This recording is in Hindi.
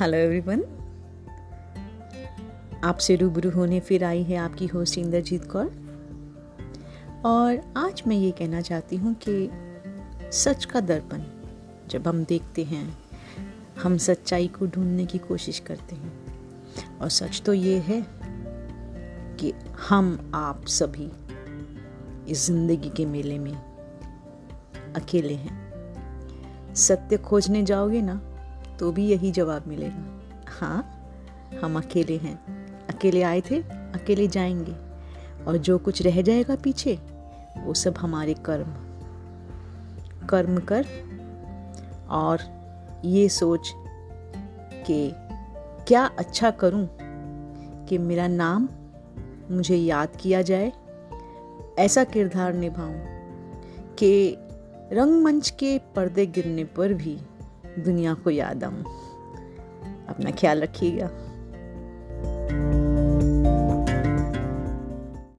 हेलो एवरीवन आपसे रूबरू होने फिर आई है आपकी होस्ट इंद्रजीत कौर। और आज मैं ये कहना चाहती हूँ कि सच का दर्पण, जब हम देखते हैं, हम सच्चाई को ढूँढने की कोशिश करते हैं। और सच तो ये है कि हम आप सभी इस ज़िंदगी के मेले में अकेले हैं। सत्य खोजने जाओगे ना तो भी यही जवाब मिलेगा। हाँ हम अकेले हैं। अकेले आए थे, अकेले जाएँगे। और जो कुछ रह जाएगा पीछे, वो सब हमारे कर्म। कर्म कर और ये सोच कि क्या अच्छा करूँ कि मेरा नाम मुझे याद किया जाए, ऐसा किरदार निभाऊं कि रंगमंच के पर्दे गिरने पर भी दुनिया को याद आऊँ। अपना ख्याल रखिएगा।